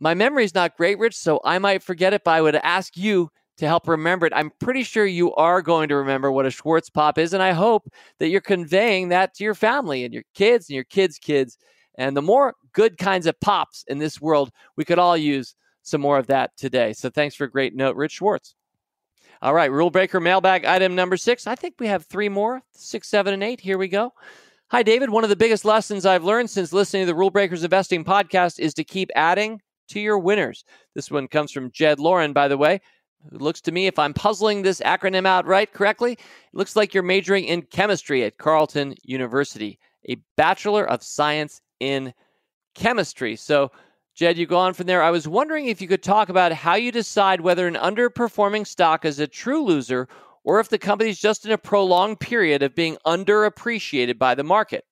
My memory is not great, Rich, so I might forget it, but I would ask you to help remember it. I'm pretty sure you are going to remember what a Schwartz pop is, and I hope that you're conveying that to your family and your kids and your kids' kids. And the more good kinds of pops in this world, we could all use some more of that today. So thanks for a great note, Rich Schwartz. All right, rule breaker mailbag item number six. I think we have three more six, seven, and eight. Here we go. Hi, David. One of the biggest lessons I've learned since listening to the Rule Breakers Investing podcast is to keep adding to your winners. This one comes from Jed Lauren, by the way. It looks to me, if I'm puzzling this acronym out right correctly, it looks like you're majoring in chemistry at Carleton University, a Bachelor of Science in Chemistry. So, Jed, you go on from there. I was wondering if you could talk about how you decide whether an underperforming stock is a true loser or if the company's just in a prolonged period of being underappreciated by the market.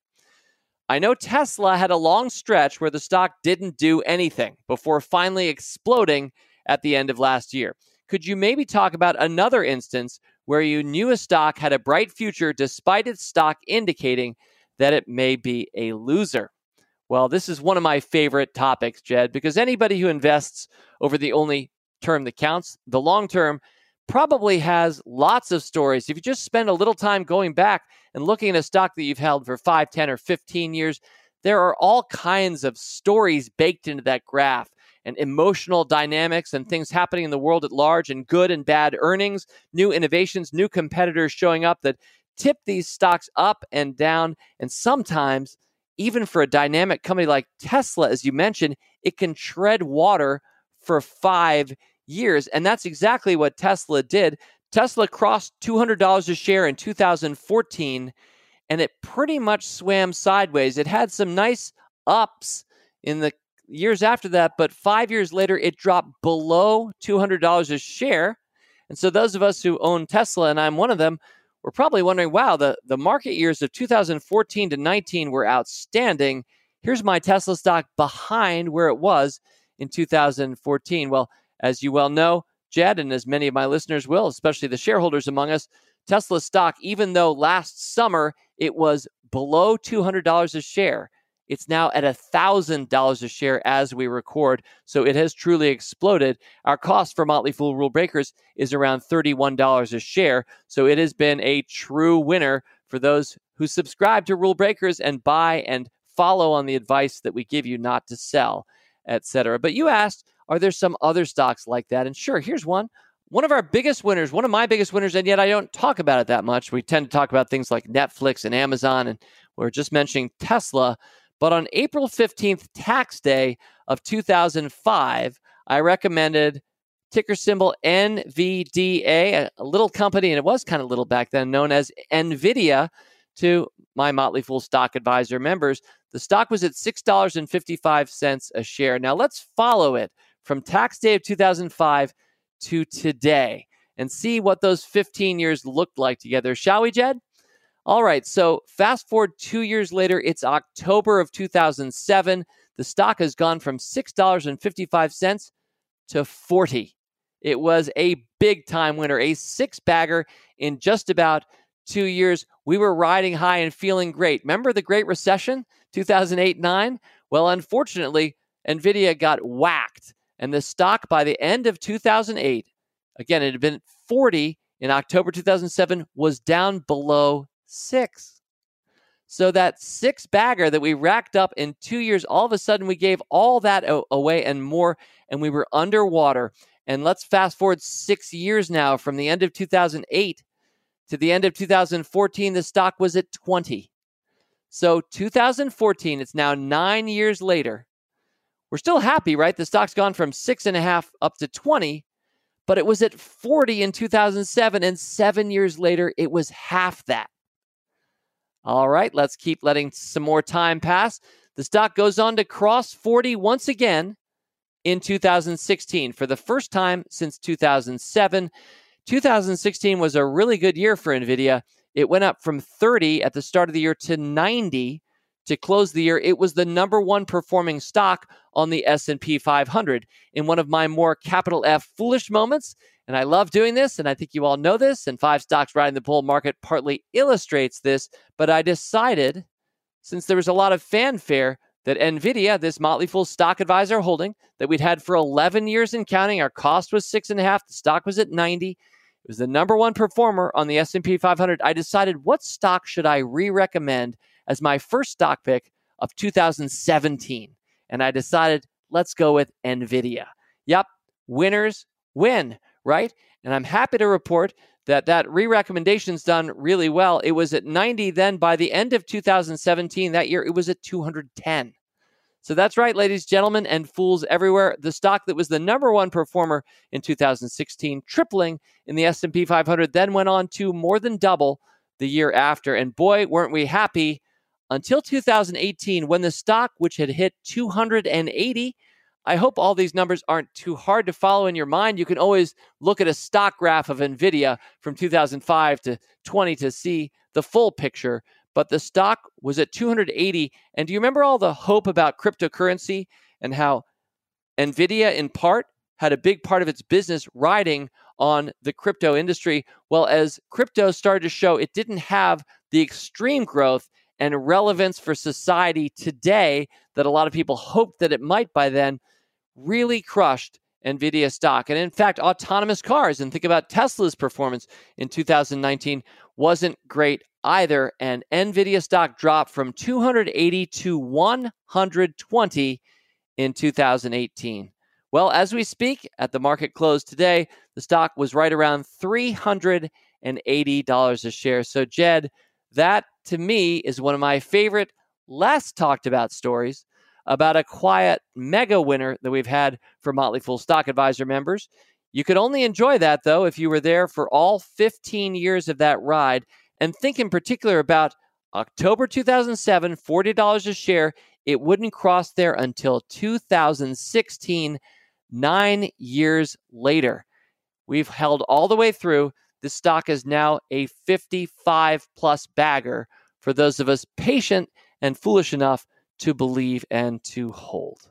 I know Tesla had a long stretch where the stock didn't do anything before finally exploding at the end of last year. Could you maybe talk about another instance where you knew a stock had a bright future despite its stock indicating that it may be a loser? Well, this is one of my favorite topics, Jed, because anybody who invests over the only term that counts, the long term, probably has lots of stories. If you just spend a little time going back and looking at a stock that you've held for 5, 10, or 15 years, there are all kinds of stories baked into that graph and emotional dynamics and things happening in the world at large and good and bad earnings, new innovations, new competitors showing up that tip these stocks up and down. And sometimes, even for a dynamic company like Tesla, as you mentioned, it can tread water for five years. And that's exactly what Tesla did. Tesla crossed $200 a share in 2014 and it pretty much swam sideways. It had some nice ups in the years after that, but five years later, it dropped below $200 a share. And so, those of us who own Tesla, and I'm one of them, we're probably wondering wow, the, the market years of 2014 to 19 were outstanding. Here's my Tesla stock behind where it was in 2014. Well, as you well know, Jed, and as many of my listeners will, especially the shareholders among us, Tesla stock, even though last summer it was below $200 a share, it's now at $1,000 a share as we record. So it has truly exploded. Our cost for Motley Fool Rule Breakers is around $31 a share. So it has been a true winner for those who subscribe to Rule Breakers and buy and follow on the advice that we give you not to sell, etc. But you asked, are there some other stocks like that? And sure, here's one. One of our biggest winners, one of my biggest winners, and yet I don't talk about it that much. We tend to talk about things like Netflix and Amazon, and we're just mentioning Tesla. But on April 15th, tax day of 2005, I recommended ticker symbol NVDA, a little company, and it was kind of little back then, known as NVIDIA, to my Motley Fool Stock Advisor members. The stock was at $6.55 a share. Now let's follow it from tax day of 2005 to today and see what those 15 years looked like together. Shall we, Jed? All right, so fast forward two years later, it's October of 2007. The stock has gone from $6.55 to 40. It was a big time winner, a six bagger in just about two years. We were riding high and feeling great. Remember the Great Recession, 2008 9? Well, unfortunately, NVIDIA got whacked and the stock by the end of 2008, again, it had been 40 in October 2007 was down below six. So that six bagger that we racked up in two years, all of a sudden we gave all that away and more, and we were underwater. And let's fast forward six years now from the end of 2008 to the end of 2014, the stock was at 20. So 2014, it's now nine years later. We're still happy, right? The stock's gone from six and a half up to 20, but it was at 40 in 2007. And seven years later, it was half that. All right, let's keep letting some more time pass. The stock goes on to cross 40 once again in 2016 for the first time since 2007. 2016 was a really good year for Nvidia. It went up from 30 at the start of the year to 90 to close the year. It was the number one performing stock on the S&P 500 in one of my more capital F foolish moments. And I love doing this, and I think you all know this. And five stocks riding the bull market partly illustrates this. But I decided, since there was a lot of fanfare, that NVIDIA, this Motley Fool stock advisor holding that we'd had for 11 years and counting, our cost was six and a half, the stock was at 90 it was the number one performer on the S&P 500. I decided what stock should I re-recommend as my first stock pick of 2017. And I decided let's go with Nvidia. Yep, winners win, right? And I'm happy to report that that re-recommendation's done really well. It was at 90 then by the end of 2017 that year it was at 210. So that's right, ladies, and gentlemen, and fools everywhere. The stock that was the number one performer in 2016, tripling in the S&P 500, then went on to more than double the year after. And boy, weren't we happy until 2018 when the stock, which had hit 280, I hope all these numbers aren't too hard to follow in your mind. You can always look at a stock graph of NVIDIA from 2005 to 20 to see the full picture but the stock was at 280. And do you remember all the hope about cryptocurrency and how Nvidia, in part, had a big part of its business riding on the crypto industry? Well, as crypto started to show it didn't have the extreme growth and relevance for society today that a lot of people hoped that it might by then, really crushed NVIDIA stock. And in fact, autonomous cars, and think about Tesla's performance in 2019, wasn't great either. And NVIDIA stock dropped from 280 to 120 in 2018. Well, as we speak, at the market close today, the stock was right around $380 a share. So, Jed, that to me is one of my favorite, less talked about stories about a quiet mega winner that we've had for Motley Fool Stock Advisor members. You could only enjoy that, though, if you were there for all 15 years of that ride. And think in particular about October 2007, $40 a share. It wouldn't cross there until 2016, nine years later. We've held all the way through. The stock is now a 55 plus bagger for those of us patient and foolish enough to believe and to hold.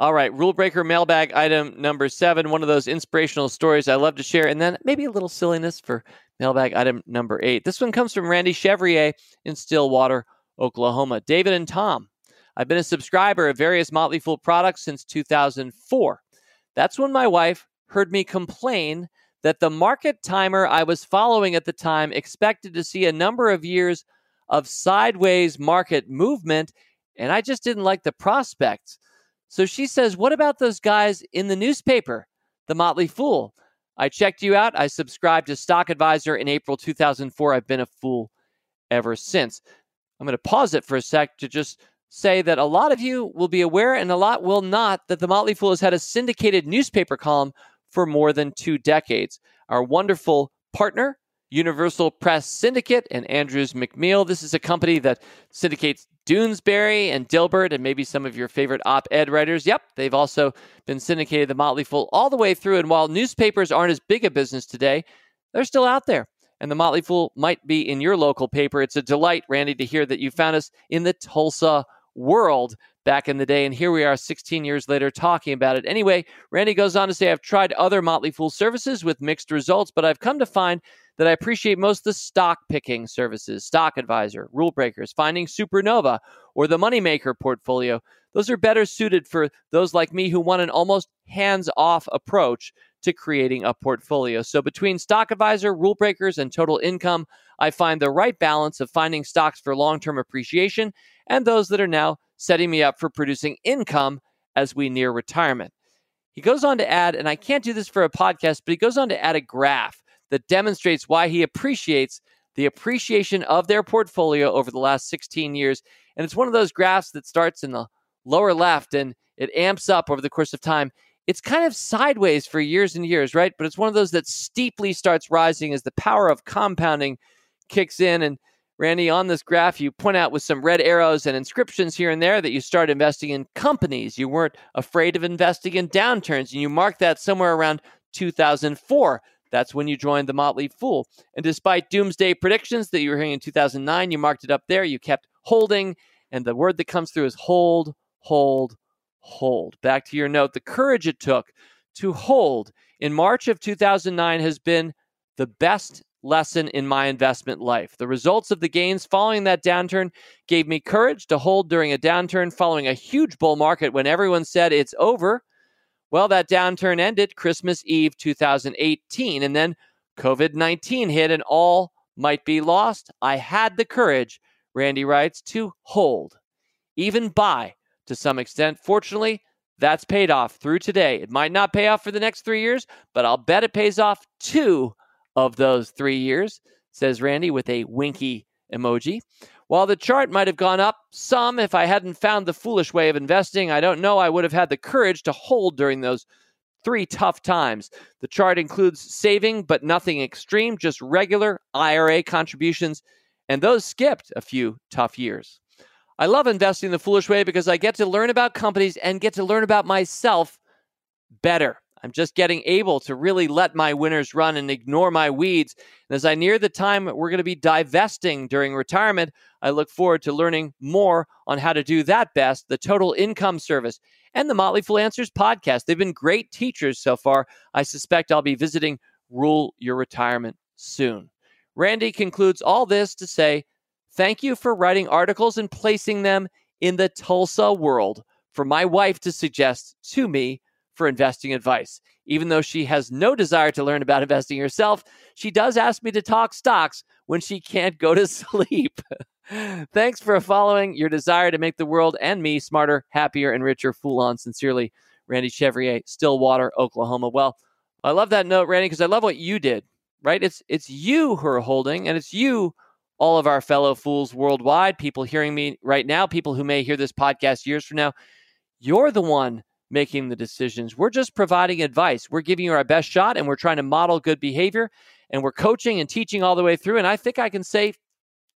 All right, rule breaker mailbag item number seven, one of those inspirational stories I love to share, and then maybe a little silliness for mailbag item number eight. This one comes from Randy Chevrier in Stillwater, Oklahoma. David and Tom, I've been a subscriber of various Motley Fool products since 2004. That's when my wife heard me complain that the market timer I was following at the time expected to see a number of years of sideways market movement and I just didn't like the prospects. So she says, What about those guys in the newspaper, the Motley Fool? I checked you out. I subscribed to Stock Advisor in April 2004. I've been a fool ever since. I'm going to pause it for a sec to just say that a lot of you will be aware and a lot will not that the Motley Fool has had a syndicated newspaper column for more than two decades. Our wonderful partner, Universal Press Syndicate and Andrews McMeel. This is a company that syndicates Doonesbury and Dilbert and maybe some of your favorite op ed writers. Yep, they've also been syndicated, The Motley Fool, all the way through. And while newspapers aren't as big a business today, they're still out there. And The Motley Fool might be in your local paper. It's a delight, Randy, to hear that you found us in the Tulsa world back in the day. And here we are 16 years later talking about it. Anyway, Randy goes on to say, I've tried other Motley Fool services with mixed results, but I've come to find that I appreciate most the stock picking services, Stock Advisor, Rule Breakers, Finding Supernova, or the Moneymaker portfolio. Those are better suited for those like me who want an almost hands off approach to creating a portfolio. So between Stock Advisor, Rule Breakers, and Total Income, I find the right balance of finding stocks for long term appreciation and those that are now setting me up for producing income as we near retirement. He goes on to add, and I can't do this for a podcast, but he goes on to add a graph that demonstrates why he appreciates the appreciation of their portfolio over the last 16 years. And it's one of those graphs that starts in the lower left and it amps up over the course of time. It's kind of sideways for years and years, right? But it's one of those that steeply starts rising as the power of compounding kicks in. And Randy, on this graph, you point out with some red arrows and inscriptions here and there that you start investing in companies. You weren't afraid of investing in downturns, and you marked that somewhere around 2004. That's when you joined the Motley Fool. And despite doomsday predictions that you were hearing in 2009, you marked it up there. You kept holding, and the word that comes through is hold, hold, hold. Back to your note, the courage it took to hold in March of 2009 has been the best lesson in my investment life. The results of the gains following that downturn gave me courage to hold during a downturn following a huge bull market when everyone said it's over. Well, that downturn ended Christmas Eve 2018, and then COVID 19 hit, and all might be lost. I had the courage, Randy writes, to hold, even buy to some extent. Fortunately, that's paid off through today. It might not pay off for the next three years, but I'll bet it pays off two of those three years, says Randy with a winky emoji. While the chart might have gone up some if I hadn't found the foolish way of investing, I don't know I would have had the courage to hold during those three tough times. The chart includes saving, but nothing extreme, just regular IRA contributions, and those skipped a few tough years. I love investing the foolish way because I get to learn about companies and get to learn about myself better. I'm just getting able to really let my winners run and ignore my weeds. And as I near the time we're going to be divesting during retirement, I look forward to learning more on how to do that best, the Total Income Service, and the Motley Fool Answers podcast. They've been great teachers so far. I suspect I'll be visiting Rule Your Retirement soon. Randy concludes all this to say, Thank you for writing articles and placing them in the Tulsa world for my wife to suggest to me for investing advice. Even though she has no desire to learn about investing herself, she does ask me to talk stocks when she can't go to [LAUGHS] sleep. Thanks for following your desire to make the world and me smarter, happier, and richer. Fool on. Sincerely, Randy Chevrier, Stillwater, Oklahoma. Well, I love that note, Randy, because I love what you did, right? It's it's you who are holding, and it's you, all of our fellow fools worldwide, people hearing me right now, people who may hear this podcast years from now. You're the one making the decisions. We're just providing advice. We're giving you our best shot and we're trying to model good behavior and we're coaching and teaching all the way through. And I think I can say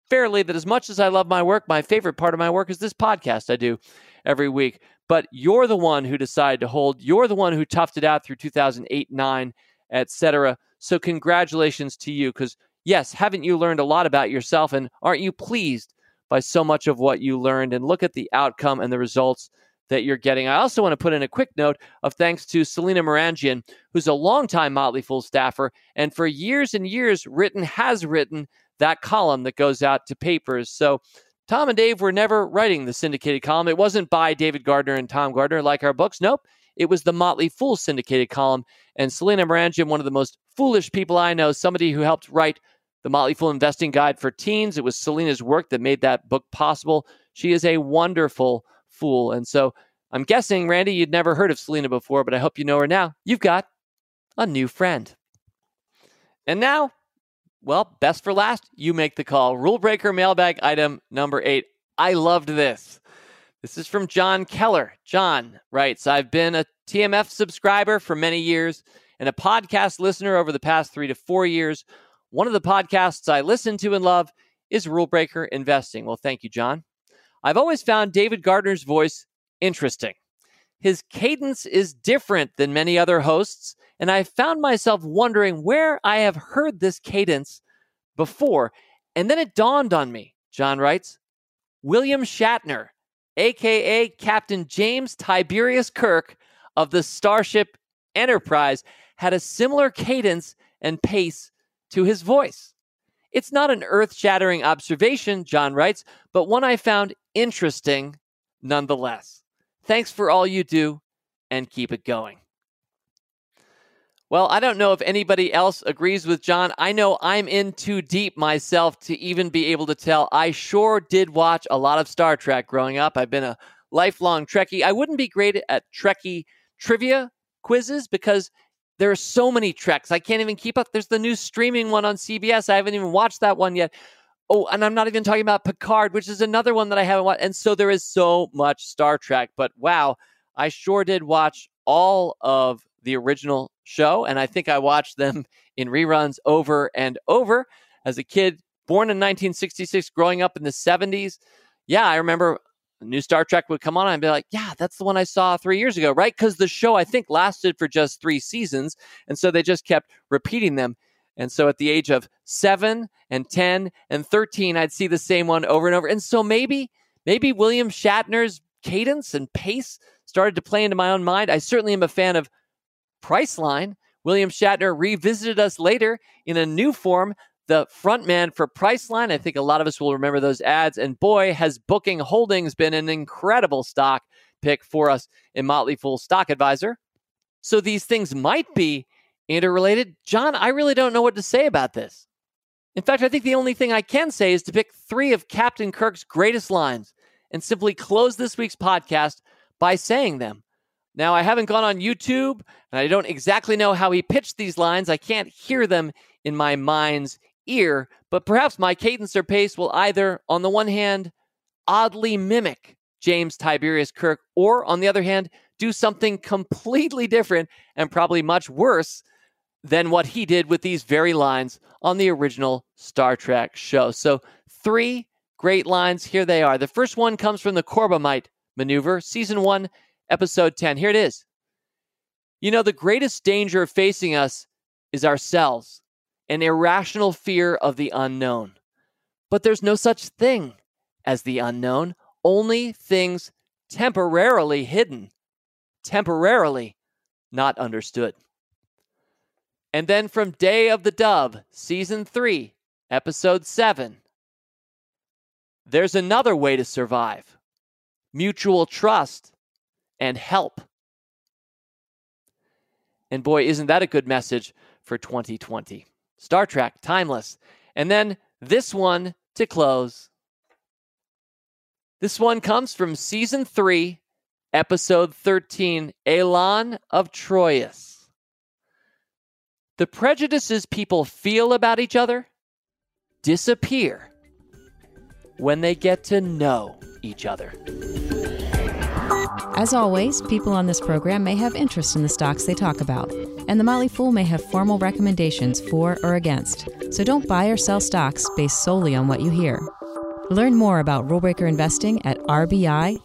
fairly that as much as I love my work, my favorite part of my work is this podcast I do every week. But you're the one who decided to hold. You're the one who toughed it out through 2008, 9, etc. So congratulations to you because yes, haven't you learned a lot about yourself and aren't you pleased by so much of what you learned and look at the outcome and the results that you're getting. I also want to put in a quick note of thanks to Selena Maranjian, who's a longtime Motley Fool staffer and for years and years written, has written that column that goes out to papers. So Tom and Dave were never writing the syndicated column. It wasn't by David Gardner and Tom Gardner like our books. Nope. It was the Motley Fool syndicated column. And Selena Maranjian, one of the most foolish people I know, somebody who helped write the Motley Fool Investing Guide for Teens. It was Selena's work that made that book possible. She is a wonderful fool. And so I'm guessing, Randy, you'd never heard of Selena before, but I hope you know her now. You've got a new friend. And now, well, best for last, you make the call. Rule breaker mailbag item number eight. I loved this. This is from John Keller. John writes I've been a TMF subscriber for many years and a podcast listener over the past three to four years. One of the podcasts I listen to and love is Rule Breaker Investing. Well, thank you, John. I've always found David Gardner's voice interesting. His cadence is different than many other hosts, and I found myself wondering where I have heard this cadence before. And then it dawned on me, John writes, William Shatner, aka Captain James Tiberius Kirk of the Starship Enterprise, had a similar cadence and pace to his voice. It's not an earth shattering observation, John writes, but one I found interesting nonetheless. Thanks for all you do and keep it going. Well, I don't know if anybody else agrees with John. I know I'm in too deep myself to even be able to tell. I sure did watch a lot of Star Trek growing up. I've been a lifelong Trekkie. I wouldn't be great at Trekkie trivia quizzes because there are so many Treks. I can't even keep up. There's the new streaming one on CBS. I haven't even watched that one yet. Oh, and I'm not even talking about Picard, which is another one that I haven't watched. And so there is so much Star Trek. But wow, I sure did watch all of the original show, and I think I watched them [LAUGHS] in reruns over and over as a kid born in 1966, growing up in the 70s. Yeah, I remember new Star Trek would come on and I'd be like, yeah, that's the one I saw three years ago, right? Because the show, I think, lasted for just three seasons. And so they just kept repeating them. And so at the age of seven and 10 and 13, I'd see the same one over and over. And so maybe, maybe William Shatner's cadence and pace started to play into my own mind. I certainly am a fan of Priceline. William Shatner revisited us later in a new form, the frontman for Priceline. I think a lot of us will remember those ads. And boy, has Booking Holdings been an incredible stock pick for us in Motley Fool Stock Advisor. So these things might be interrelated. John, I really don't know what to say about this. In fact, I think the only thing I can say is to pick three of Captain Kirk's greatest lines and simply close this week's podcast by saying them. Now, I haven't gone on YouTube and I don't exactly know how he pitched these lines. I can't hear them in my mind's ear, but perhaps my cadence or pace will either, on the one hand, oddly mimic James Tiberius Kirk, or on the other hand, do something completely different and probably much worse than what he did with these very lines on the original Star Trek show. So, three great lines. Here they are. The first one comes from the Corbomite maneuver, season one, episode 10. Here it is. You know, the greatest danger facing us is ourselves, an irrational fear of the unknown. But there's no such thing as the unknown, only things temporarily hidden, temporarily not understood. And then from Day of the Dove, Season 3, Episode 7, there's another way to survive mutual trust and help. And boy, isn't that a good message for 2020? Star Trek, timeless. And then this one to close. This one comes from season three, episode 13, Elaan of Troyius. The prejudices people feel about each other disappear when they get to know each other. As always, people on this program may have interest in the stocks they talk about, and the Motley Fool may have formal recommendations for or against, so don't buy or sell stocks based solely on what you hear. Learn more about rulebreaker investing at rbi.fool.com.